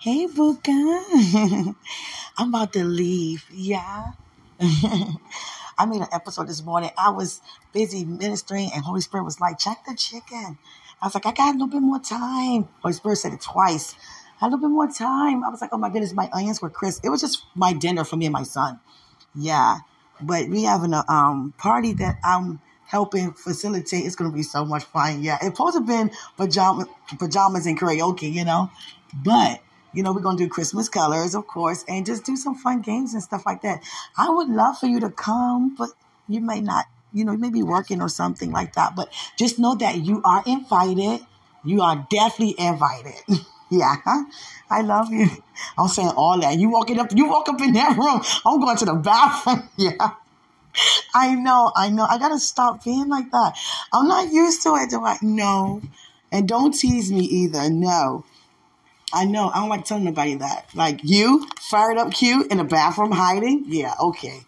Hey, Buka. I'm about to leave. Yeah. I made an episode this morning. I was busy ministering, and Holy Spirit was like, check the chicken. I was like, I got a little bit more time. Holy Spirit said it twice. I had a little bit more time. I was like, oh my goodness, my onions were crisp. It was just my dinner for me and my son. Yeah. But we having a um, party that I'm helping facilitate. It's going to be so much fun. Yeah. It's supposed to have been pajama, pajamas and karaoke, you know. But you know, we're going to do Christmas colors, of course, and just do some fun games and stuff like that. I would love for you to come, but you may not, you know, you may be working or something like that. But just know that you are invited. You are definitely invited. yeah. I love you. I'm saying all that. You walking up, you walk up in that room. I'm going to the bathroom. yeah. I know, I know. I gotta stop being like that. I'm not used to it. Do I? No. And don't tease me either. No. I know. I don't like telling nobody that. Like you, fired up cute in a bathroom hiding. Yeah, okay.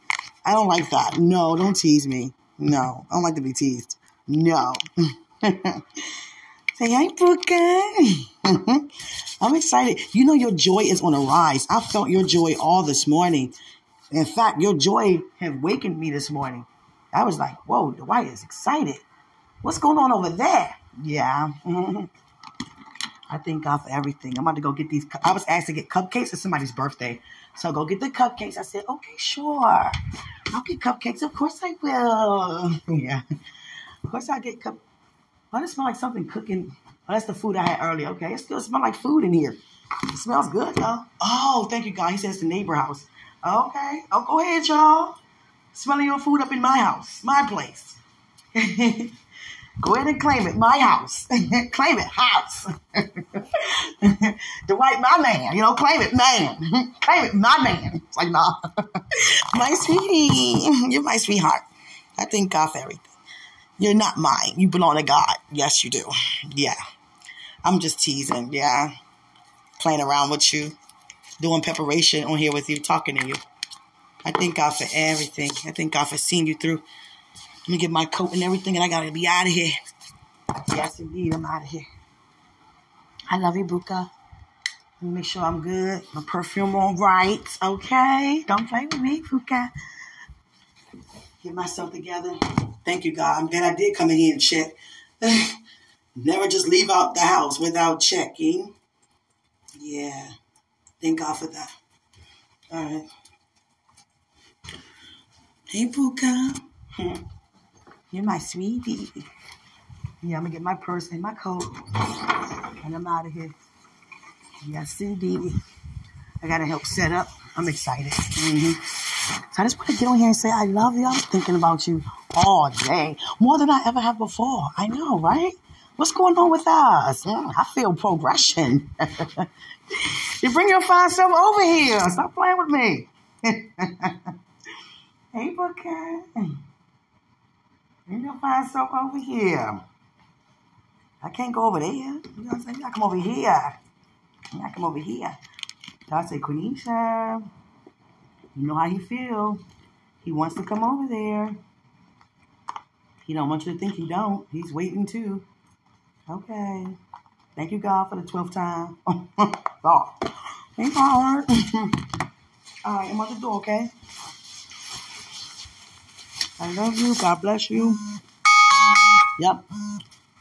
I don't like that. No, don't tease me. No, I don't like to be teased. No. Say hi, Booker. I'm excited. You know your joy is on a rise. I felt your joy all this morning. In fact, your joy have wakened me this morning. I was like, whoa, Dwight is excited. What's going on over there? Yeah. I thank God for everything. I'm about to go get these. I was asked to get cupcakes. It's somebody's birthday. So go get the cupcakes. I said, okay, sure. I'll get cupcakes. Of course I will. yeah. Of course I get cup. Why does it smell like something cooking? Oh, that's the food I had earlier. Okay. It still smells like food in here. It smells good though. Oh, thank you, God. He says the neighbor house. Okay. Oh, go ahead, y'all. Smelling your food up in my house, my place. Go ahead and claim it. My house. claim it. House. white my man. You know, claim it. Man. claim it. My man. It's like, nah. my sweetie. You're my sweetheart. I thank God for everything. You're not mine. You belong to God. Yes, you do. Yeah. I'm just teasing. Yeah. Playing around with you. Doing preparation on here with you. Talking to you. I thank God for everything. I thank God for seeing you through. Let me get my coat and everything, and I gotta be out of here. Yes, indeed, I'm out of here. I love you, Buka. Let me make sure I'm good. My perfume all right, okay? Don't play with me, Buka. Get myself together. Thank you, God. I'm glad I did come in here and check. Never just leave out the house without checking. Yeah. Thank God for that. All right. Hey, Buka. Hmm. You're my sweetie. Yeah, I'm gonna get my purse and my coat, and I'm out of here. Yes, indeed. I gotta help set up. I'm excited. Mm-hmm. So I just want to get on here and say I love you. I'm thinking about you all day, more than I ever have before. I know, right? What's going on with us? Mm, I feel progression. you bring your fine self over here. Stop playing with me. hey, Booker. Bring your find self over here. I can't go over there. You know what I'm saying? You gotta come over here. You gotta come over here. So I say, Quenisha, you know how he feel. He wants to come over there. He don't want you to think he don't. He's waiting too. Okay. Thank you, God, for the 12th time. oh. Thank God. All right, I'm at the door, okay? I love you. God bless you. Yep.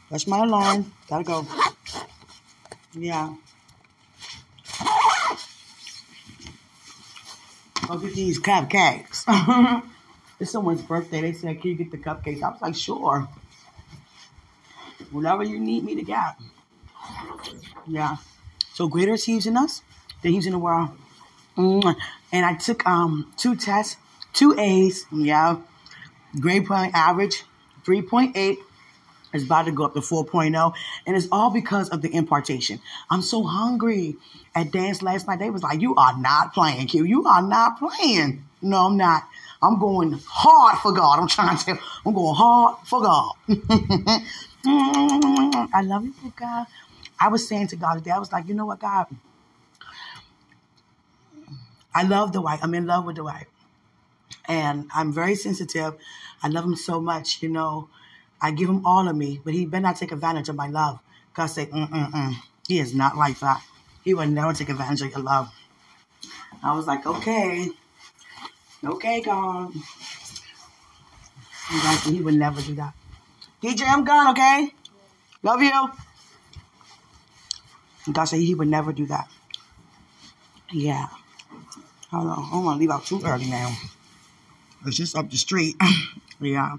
That's my alarm. Gotta go. Yeah. Go get these cupcakes. it's someone's birthday. They said, Can you get the cupcakes? I was like, Sure. Whatever you need me to get. Yeah. So greater is He's in us than He's in the world. And I took um two tests, two A's. Yeah grade point average 3.8 is about to go up to 4.0 and it's all because of the impartation. I'm so hungry. At dance last night they was like you are not playing q. You are not playing. No i'm not. I'm going hard for god. I'm trying to i'm going hard for god. I love you for god. I was saying to god today i was like you know what god? I love dwight. I'm in love with dwight and I'm very sensitive. I love him so much, you know. I give him all of me, but he better not take advantage of my love. Cause say, mm mm mm, he is not like that. He would never take advantage of your love. I was like, okay, okay, God. He would never do that. DJ, I'm gone, okay? Love you. God said he would never do that. Yeah. Hold on. I don't want to leave out too early now. It's just up the street. yeah.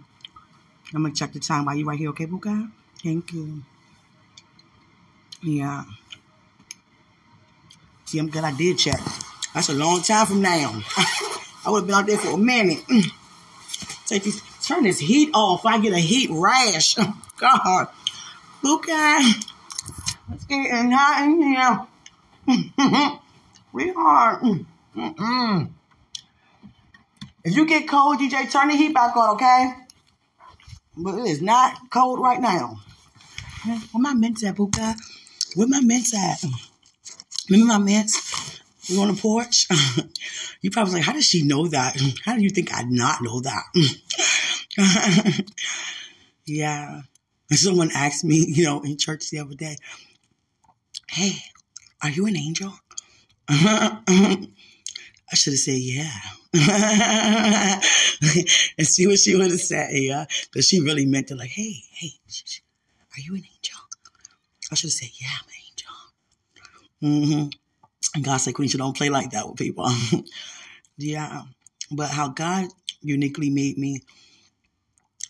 I'm going to check the time while you right here, okay, Buka? Thank you. Yeah. See, I'm glad I did check. That's a long time from now. I would have been out there for a minute. Take this, turn this heat off. I get a heat rash. God. Okay. It's getting hot in here. we are. Mm-mm. If you get cold, DJ, turn the heat back on, okay? But it is not cold right now. Where my mints at, Buka? Where my mints at? Remember my mints? We on the porch? you probably like, how does she know that? How do you think I'd not know that? yeah. Someone asked me, you know, in church the other day, hey, are you an angel? I should have said, yeah. and see what she would have said, yeah. Because she really meant to, like, hey, hey, are you an angel? I should have said, yeah, I'm an angel. Mm-hmm. And God said, Quenisha, don't play like that with people. yeah. But how God uniquely made me,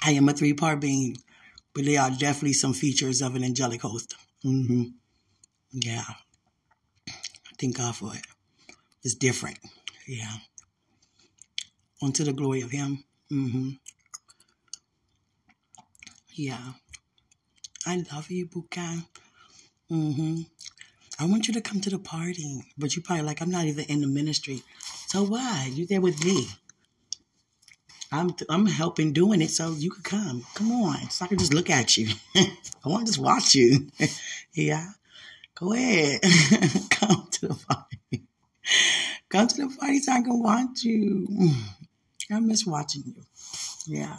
I am a three part being, but there are definitely some features of an angelic host. Mm-hmm. Yeah. Thank God for it. It's different. Yeah. Unto the glory of Him. Mm-hmm. Yeah. I love you, Bukan. Mm-hmm. I want you to come to the party. But you probably like, I'm not even in the ministry. So why? You there with me. I'm I'm helping doing it so you could come. Come on. So I can just look at you. I want to just watch you. yeah. Go ahead. come to the party. Come to the party so I can watch you. I miss watching you. Yeah.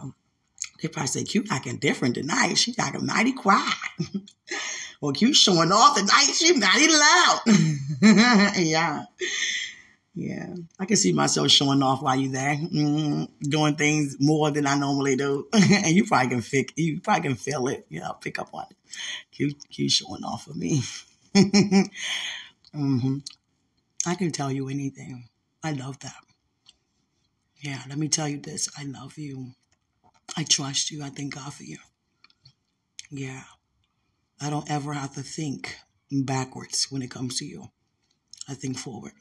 They probably say, Q acting different tonight. She acting mighty quiet. well, Q showing off tonight. She mighty loud. yeah. Yeah. I can see myself showing off while you're there, mm, doing things more than I normally do. and you probably can feel, you probably can feel it. Yeah, pick up on it. Q, Q showing off for me. mm-hmm. I can tell you anything. I love that. Yeah, let me tell you this. I love you. I trust you. I thank God for you. Yeah. I don't ever have to think backwards when it comes to you. I think forward.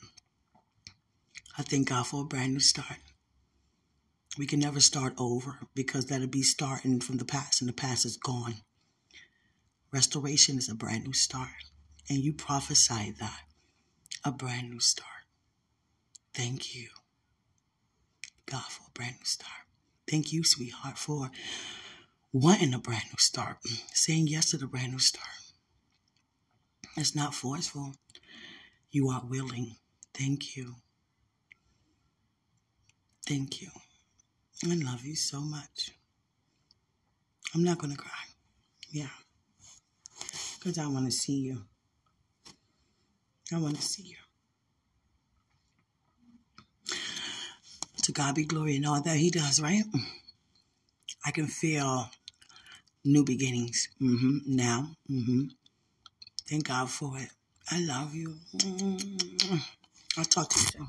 I thank God for a brand new start. We can never start over because that'll be starting from the past and the past is gone. Restoration is a brand new start. And you prophesy that a brand new start. Thank you, God, for a brand new start. Thank you, sweetheart, for wanting a brand new start, mm, saying yes to the brand new start. It's not forceful. You are willing. Thank you. Thank you. I love you so much. I'm not going to cry. Yeah. Because I want to see you. I want to see you. God be glory and all that He does, right? I can feel new beginnings mm-hmm. now. Mm-hmm. Thank God for it. I love you. Mm-hmm. I'll talk to you soon.